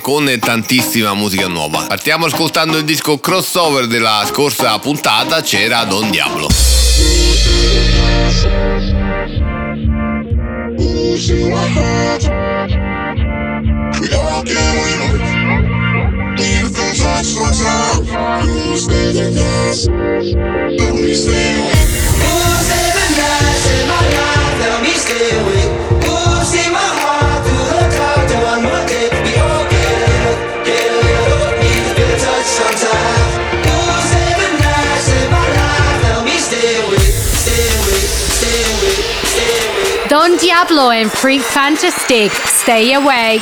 con tantissima musica nuova. Partiamo ascoltando il disco crossover della scorsa puntata, c'era Don Diablo. Don Diablo and Freak Fantastic. Stay away.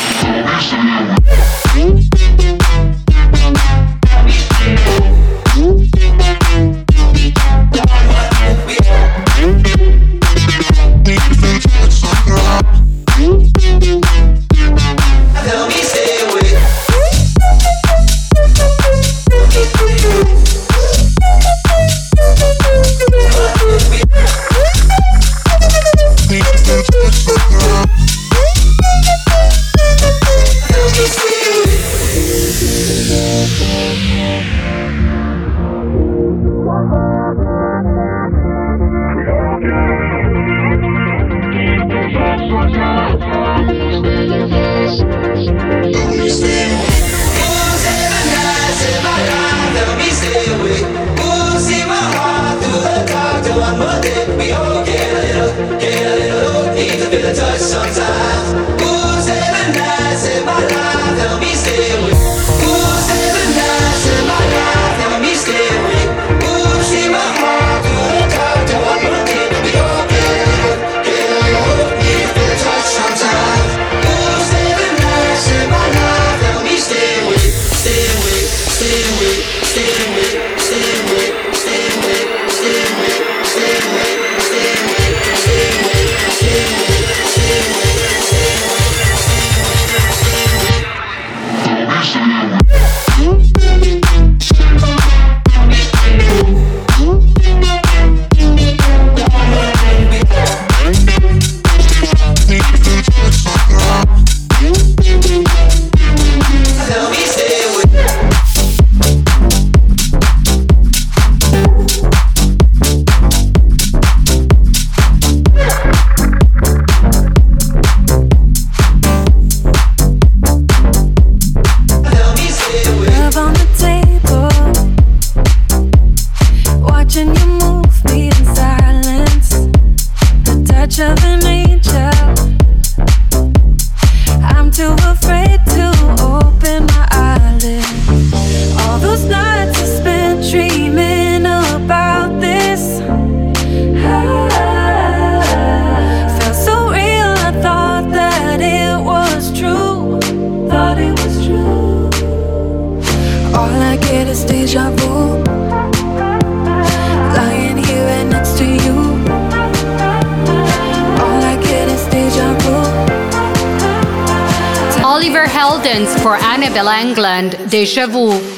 Seixavu.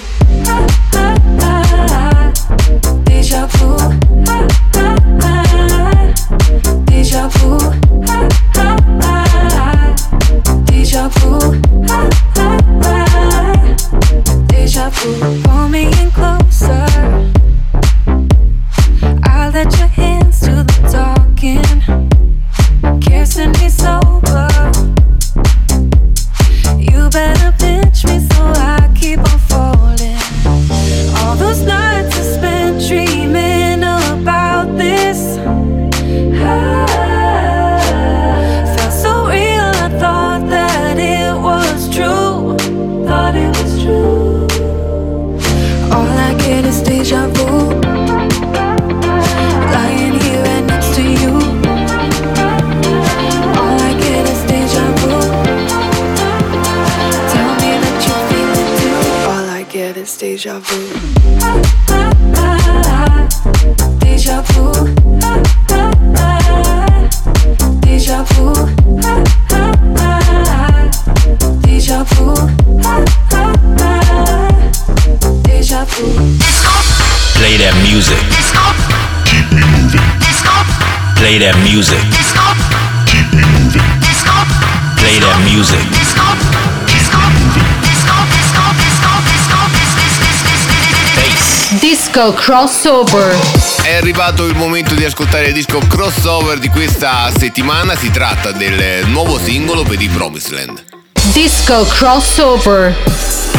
Disco crossover. È arrivato il momento di ascoltare il disco crossover di questa settimana, si tratta del nuovo singolo per i Promised Land. Disco crossover.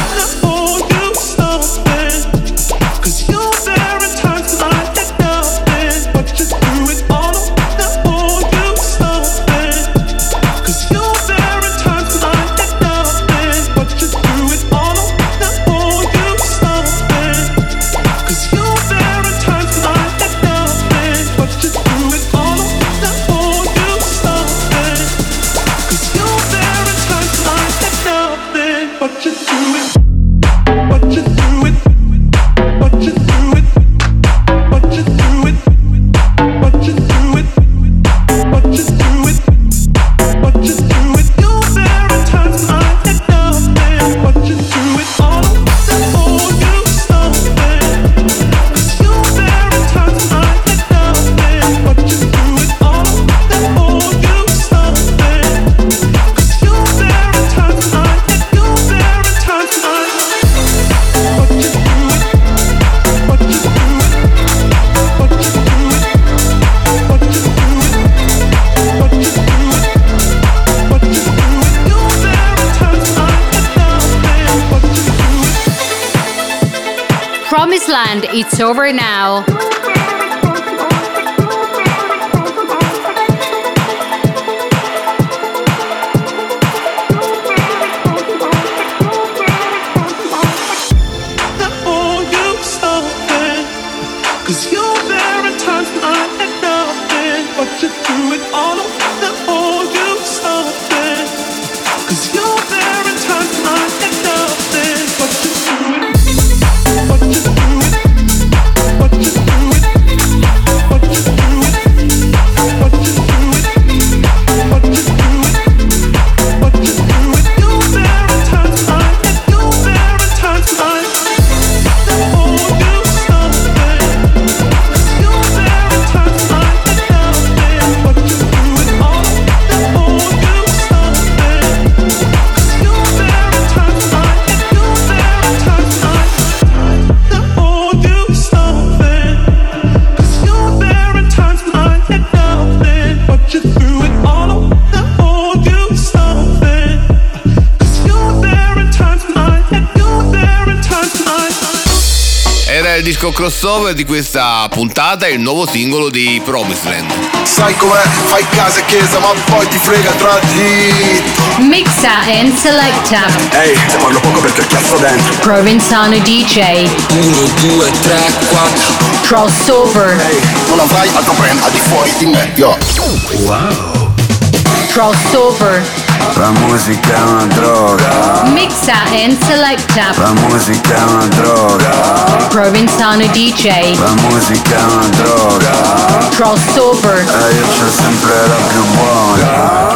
It's over now. Disco crossover di questa puntata è il nuovo singolo di Promised Land. Sai com'è? Fai casa e chiesa ma poi ti frega tra di Mixa and selecta. Ehi, hey, parlo poco perché cazzo dentro. Provenzano DJ 1, 2, 3, 4 Crossover. Ehi, hey, non avrai altro brand al di fuori di me, yo Wow. Crossover la musica è una droga. Mixa and selecta. La musica è una droga. DJ. La musica è una droga. Crossover. E eh, io c'ho sempre la più buona.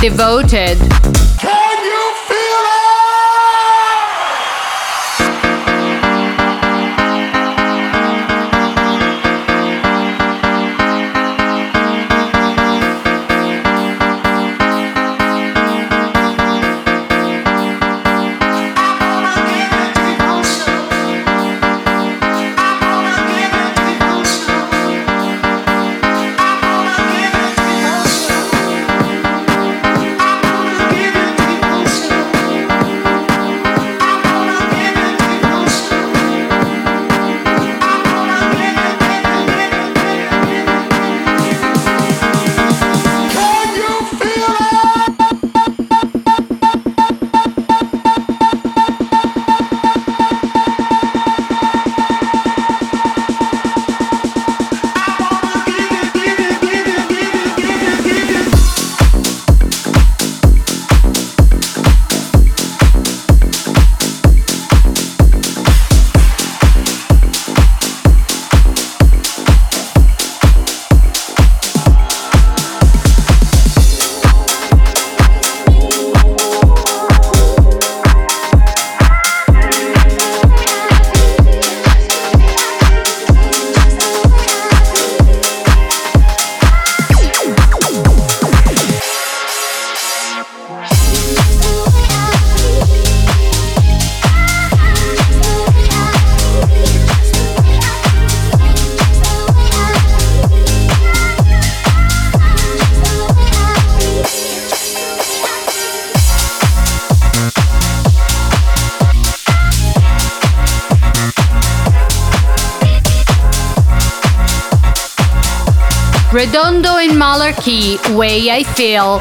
devote Malarkey, Way I Feel.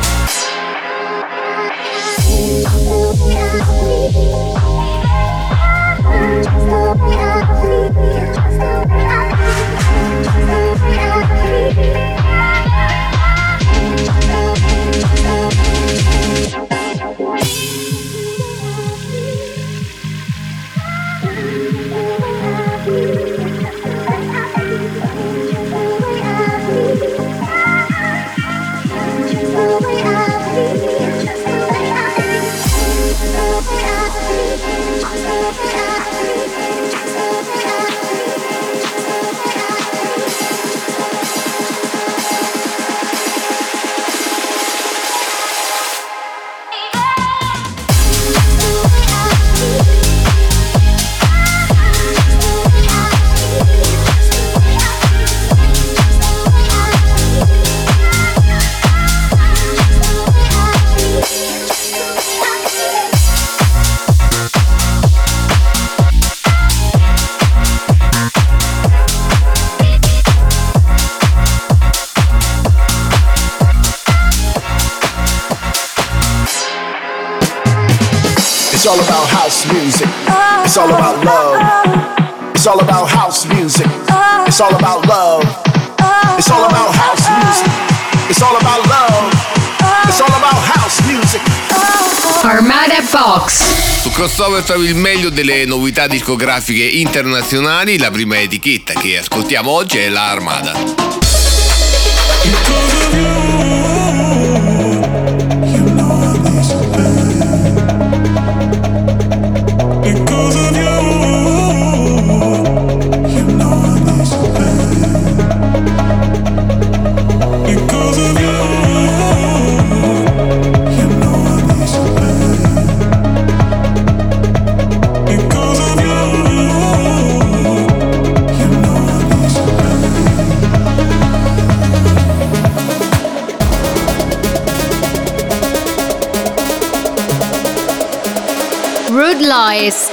Su crossover trovi il meglio delle novità discografiche internazionali. La prima etichetta che ascoltiamo oggi è la Armada.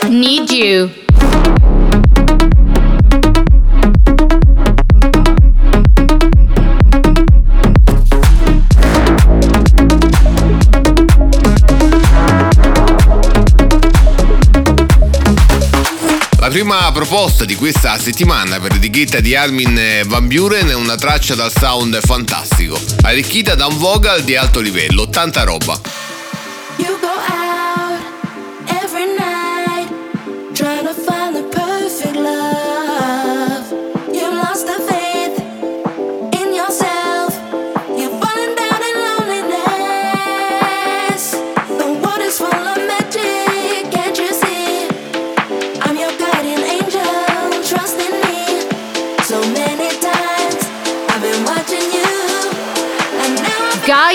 Need You. La prima proposta di questa settimana per l'etichetta di Armin Van Buren è una traccia dal sound fantastico, arricchita da un vocal di alto livello, tanta roba.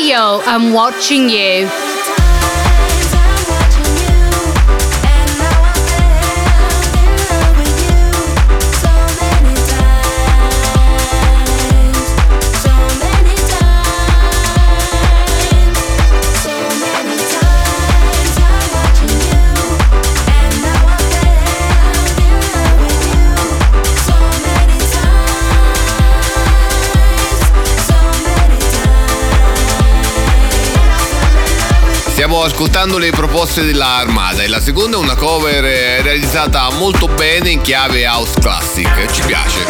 Radio, I'm watching you. Stiamo ascoltando le proposte dell'Armata e la seconda è una cover eh, realizzata molto bene in chiave house classic. Ci piace.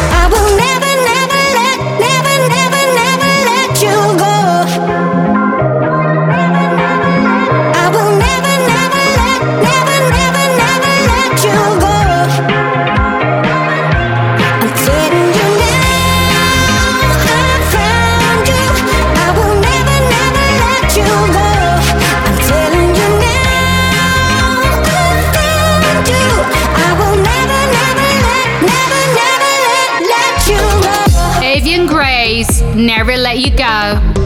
Let you go.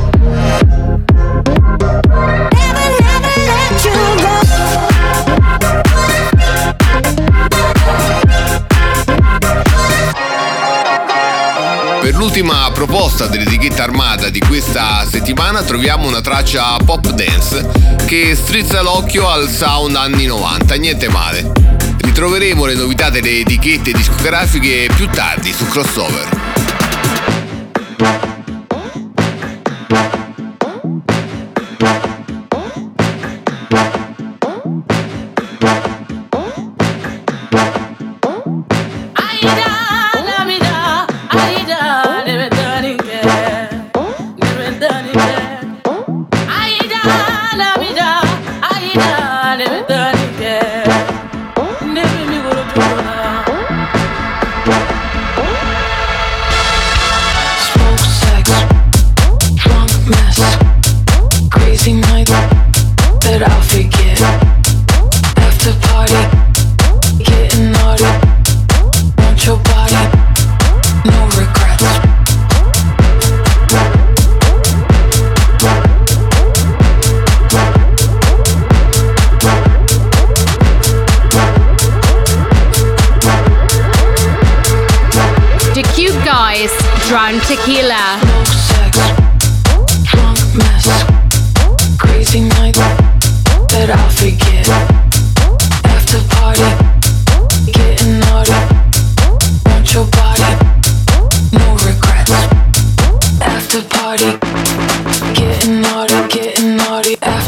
Per l'ultima proposta dell'etichetta armata di questa settimana troviamo una traccia pop dance che strizza l'occhio al sound anni 90, niente male. Ritroveremo le novità delle etichette discografiche più tardi su Crossover.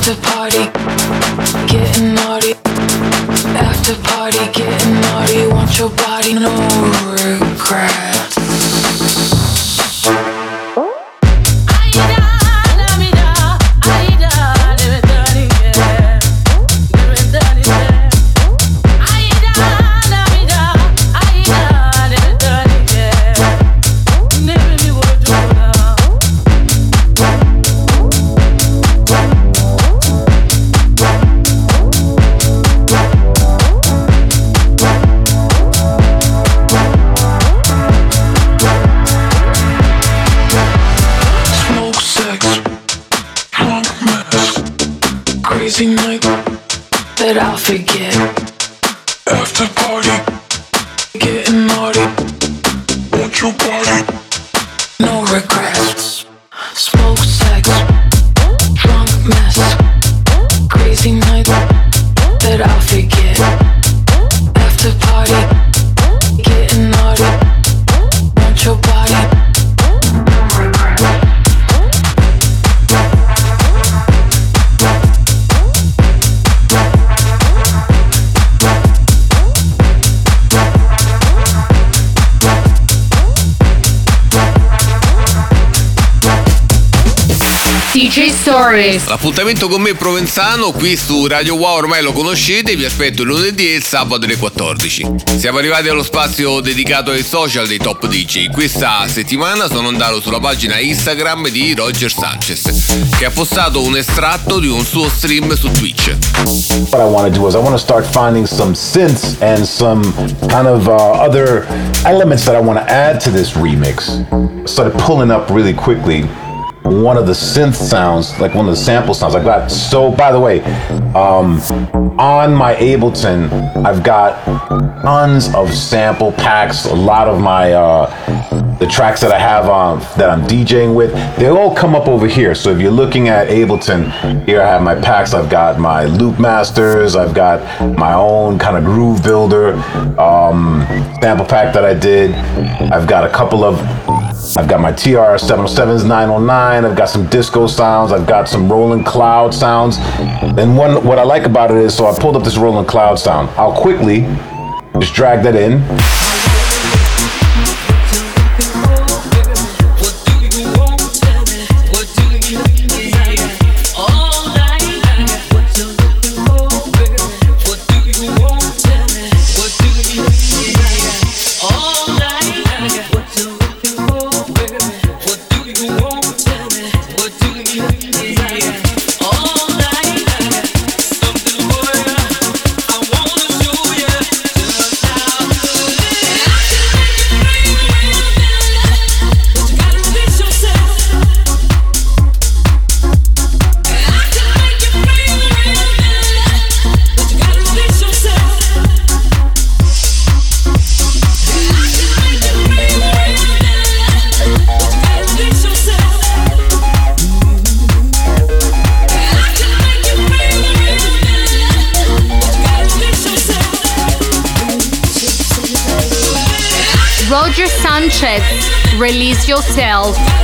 After party, getting naughty. After party, getting naughty, want your body, no regrets. Stories. L'appuntamento con me Provenzano qui su Radio Wow ormai lo conoscete, vi aspetto il lunedì e il sabato alle 14. Siamo arrivati allo spazio dedicato ai social dei top DJ. Questa settimana sono andato sulla pagina Instagram di Roger Sanchez che ha postato un estratto di un suo stream su Twitch. What I want to do is I want to start finding some synths and some kind of uh, other elements that I want to add to this remix. Started pulling up really quickly one of the synth sounds, like one of the sample sounds. I've got so. By the way, um, on my Ableton, I've got tons of sample packs. A lot of my uh, the tracks that I have um, that I'm DJing with, they all come up over here. So if you're looking at Ableton, here I have my packs. I've got my loop masters. I've got my own kind of groove builder um, sample pack that I did. I've got a couple of I've got my TR 707s 909. I've got some disco sounds. I've got some rolling cloud sounds. And one, what I like about it is, so I pulled up this rolling cloud sound. I'll quickly just drag that in. Yourself.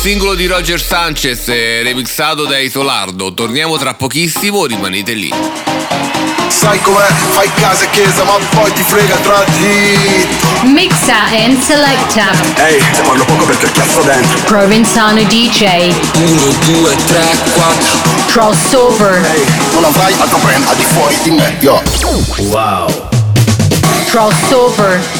Singolo di Roger Sanchez, remixato da Isolardo. Torniamo tra pochissimo, rimanete lì. Sai com'è? Fai casa e chiesa, ma poi ti frega il tragitto. Mixa and selecta. Ehi, se parlo poco perché chiasso dentro. Provenzano DJ. 1, 2, 3, 4 Crossover. Ehi, non avrai altro brand al di fuori di me, yo. Crossover.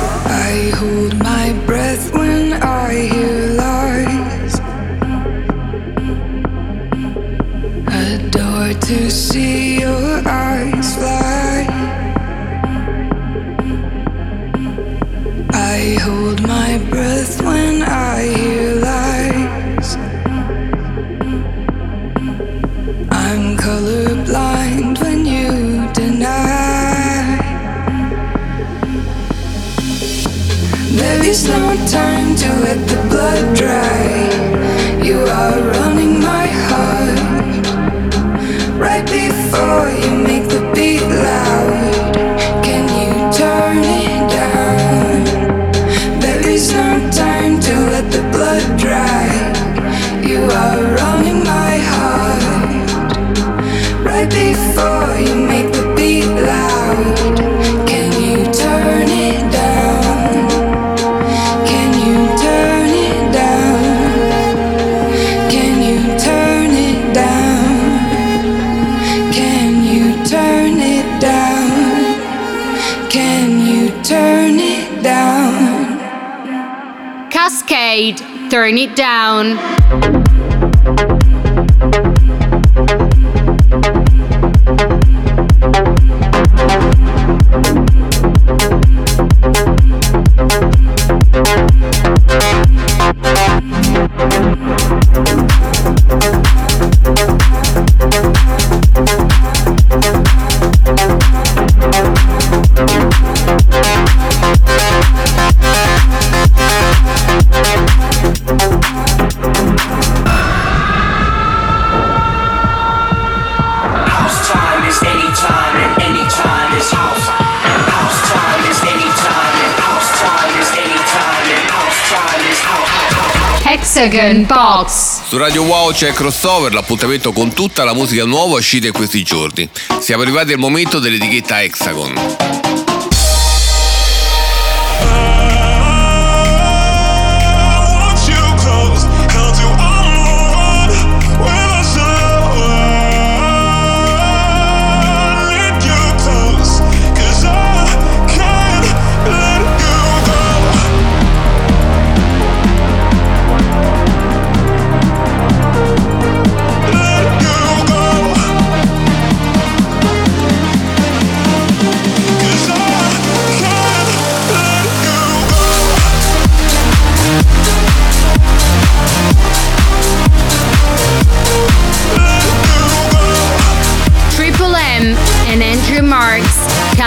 Blood dry. You are Cascade, turn it down. Hexagon Box. Su Radio Wow c'è Crossover, l'appuntamento con tutta la musica nuova uscita in questi giorni. Siamo arrivati al momento dell'etichetta Hexagon.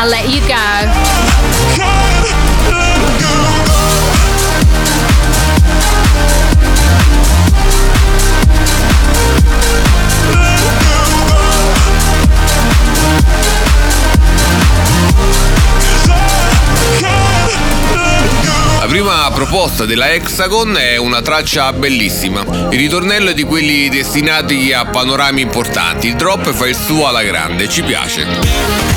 Can't let you go. Proposta della Hexagon è una traccia bellissima. Il ritornello è di quelli destinati a panorami importanti. Il drop fa il suo alla grande, ci piace.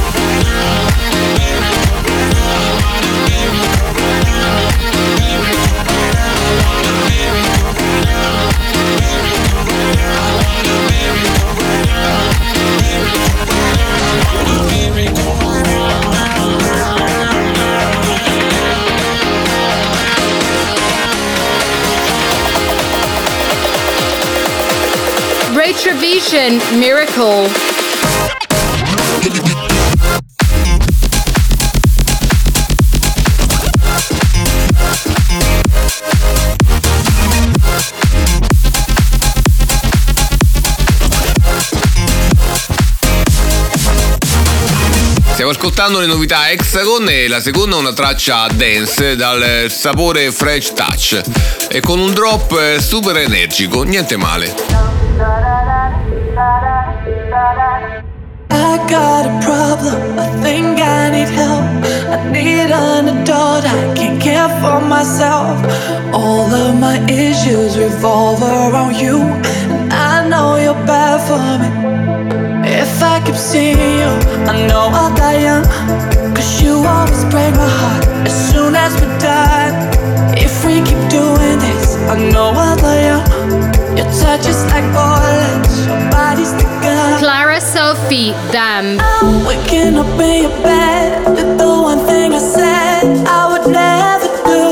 Retribution Miracle. Stiamo ascoltando le novità Hexagon e la seconda è una traccia dance dal sapore French Touch e con un drop super energico, niente male. I got a problem, I think I need help. I need an adult, I can't care for myself. All of my issues revolve around you, and I know you're bad for me. If I keep seeing you, I know I'll die young. Cause you always break my heart as soon as we're done. If we keep doing this, I know I'll die young. Your touch is like bullets, your body's the gun. Clara Sophie, Damn. I'm waking up in your bed with the one thing I said I would never do.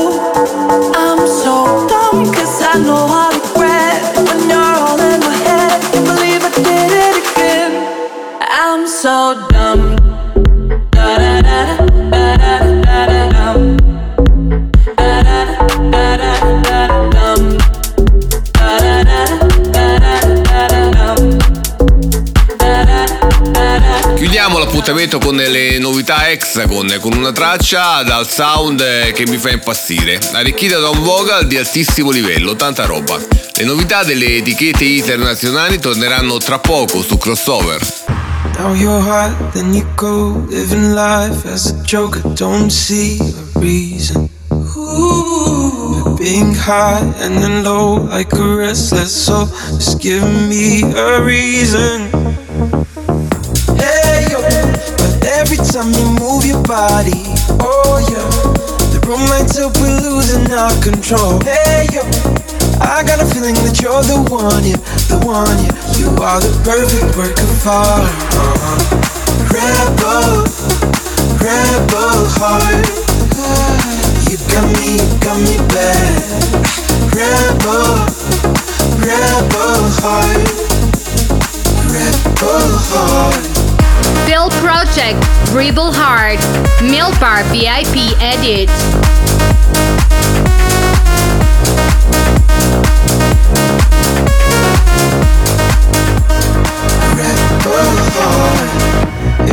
I'm so dumb cause I know I regret when you're all in my head. Can't believe I did it again. I'm so dumb. Appuntamento con le novità Hexagon, con una traccia dal sound che mi fa impazzire, arricchita da un vocal di altissimo livello, tanta roba. Le novità delle etichette internazionali torneranno tra poco su Crossover. Being high and then low like a restless soul. Just give me a reason. Every time you move your body, oh yeah, the room lights up, we're losing our control. Hey yo. I got a feeling that you're the one, yeah, the one, yeah. You are the perfect work of art. Uh-huh. Rebel, rebel heart. You got me, you got me bad. Rebel, rebel heart. Rebel heart. Bill Project, Rebel Heart, Milk Bar VIP Edit.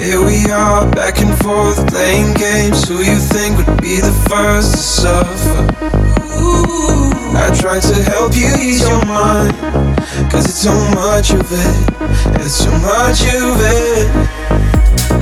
Here we are, back and forth, playing games. Who you think would be the first to suffer? I tried to help you ease your mind. Cause it's so much of it, it's so much of it.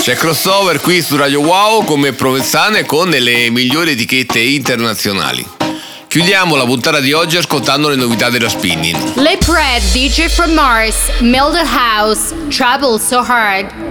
C'è crossover qui su Radio Wow come Provenzane con le migliori etichette internazionali. Chiudiamo la puntata di oggi ascoltando le novità della spinning. Le Pred, DJ from Mars, Mildred House, Trouble So Hard.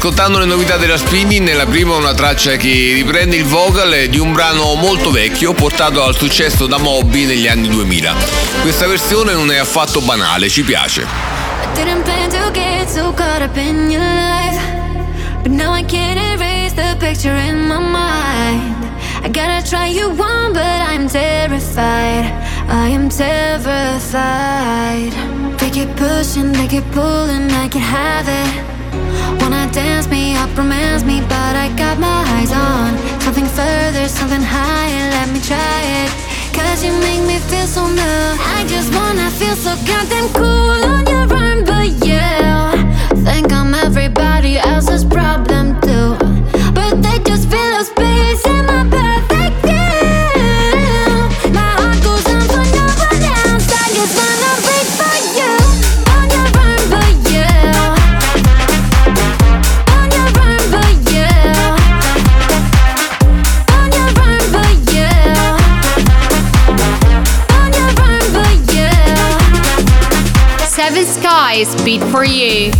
Ascoltando le novità della spinning, nella prima una traccia che riprende il vocal di un brano molto vecchio portato al successo da Moby negli anni 2000. Questa versione non è affatto banale, ci piace. I keep pushing, they keep pulling, I can have it. Dance me up, romance me, but I got my eyes on something further, something higher. Let me try it. Cause you make me feel so new. I just wanna feel so goddamn cool on your arm, but yeah. Think I'm everybody else's problem too. nice beat for you.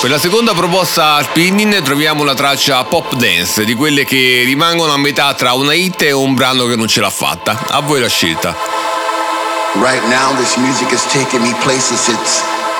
Per la seconda proposta spinning troviamo la traccia pop dance, di quelle che rimangono a metà tra una hit e un brano che non ce l'ha fatta. A voi la scelta. Right now this music is taking me places it's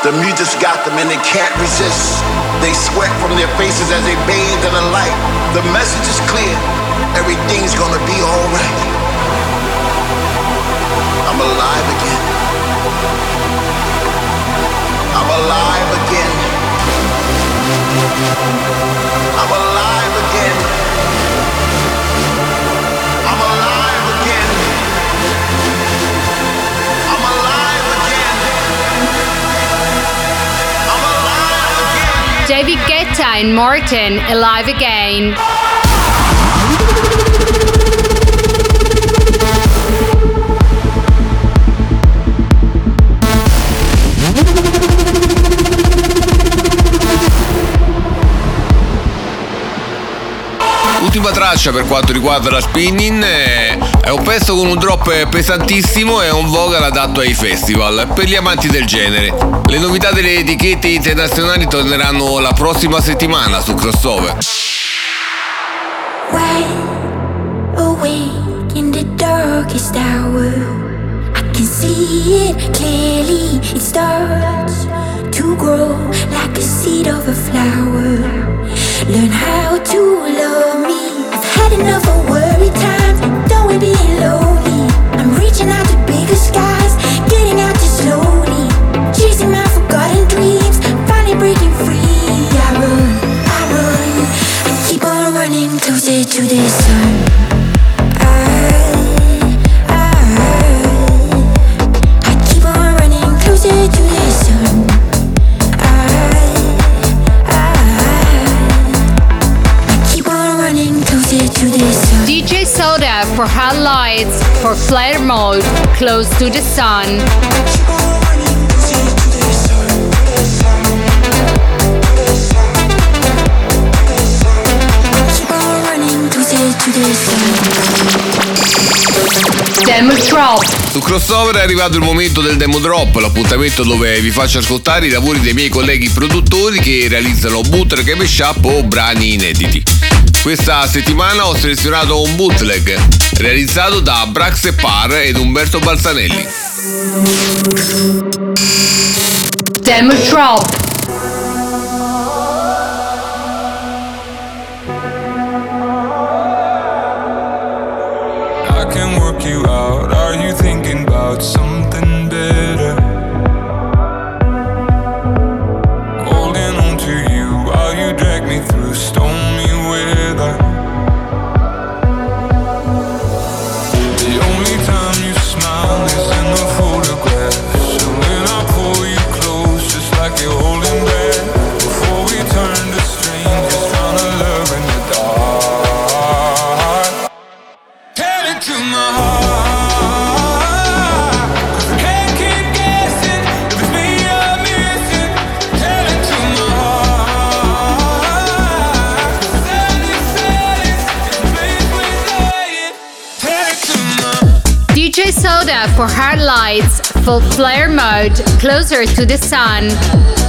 The music's got them and they can't resist. They sweat from their faces as they bathe in the light. The message is clear. Everything's gonna be alright. I'm alive again. I'm alive again. I'm alive David Guetta and Martin, Alive Again. Ultima traccia per quanto riguarda la spinning eh, è un pezzo con un drop pesantissimo e un vocal adatto ai festival per gli amanti del genere. Le novità delle etichette internazionali torneranno la prossima settimana su Crossover. Wide awake in the darkest hour. Can see it clearly. It starts to grow like a seed of a flower. Learn how to love me. I've had enough of worry times. Done with being lonely. I'm reaching out to bigger skies. Getting out just slowly. Chasing my forgotten dreams. Finally breaking free. I run, I run. I keep on running closer to the sun. Mode, close to the sun. Demo drop. Su Crossover è arrivato il momento del demo drop, l'appuntamento dove vi faccio ascoltare i lavori dei miei colleghi produttori che realizzano bootleg e mashup o brani inediti. Questa settimana ho selezionato un bootleg realizzato da Brax e Par ed Umberto Balzanelli. Demo drop. Full flare mode, closer to the sun.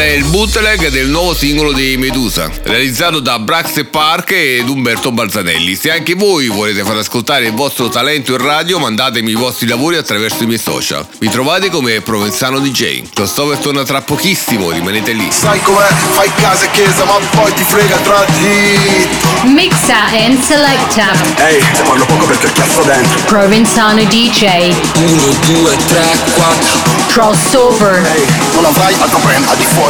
Era il bootleg del nuovo singolo di Medusa, realizzato da Brax Park ed Umberto Balzanelli. Se anche voi volete far ascoltare il vostro talento in radio, mandatemi i vostri lavori attraverso i miei social. Mi trovate come Provenzano DJ. Crossover torna tra pochissimo, rimanete lì. Sai com'è? Fai casa e chiesa, ma poi ti frega tra di. Mixa and selecta. Ehi, se parlo poco perché cazzo dentro. Provenzano DJ. 1, 2, 3, 4 Crossover. Ehi, non avrai altro brand al di fuori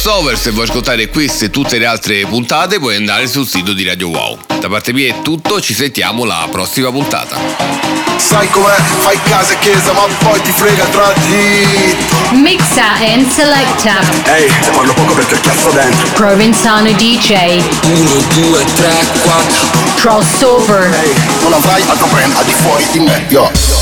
Crossover, se vuoi ascoltare queste e tutte le altre puntate puoi andare sul sito di Radio Wow. Da parte mia è tutto, ci sentiamo alla prossima puntata. Sai com'è? Fai casa e chiesa, ma poi ti frega tra di. Mixa and selecta. Ehi, se parlo poco perché cazzo dentro. Provenzano DJ. 1, 2, 3, 4 Crossover. Non avrai altro brand al di fuori di me, yo.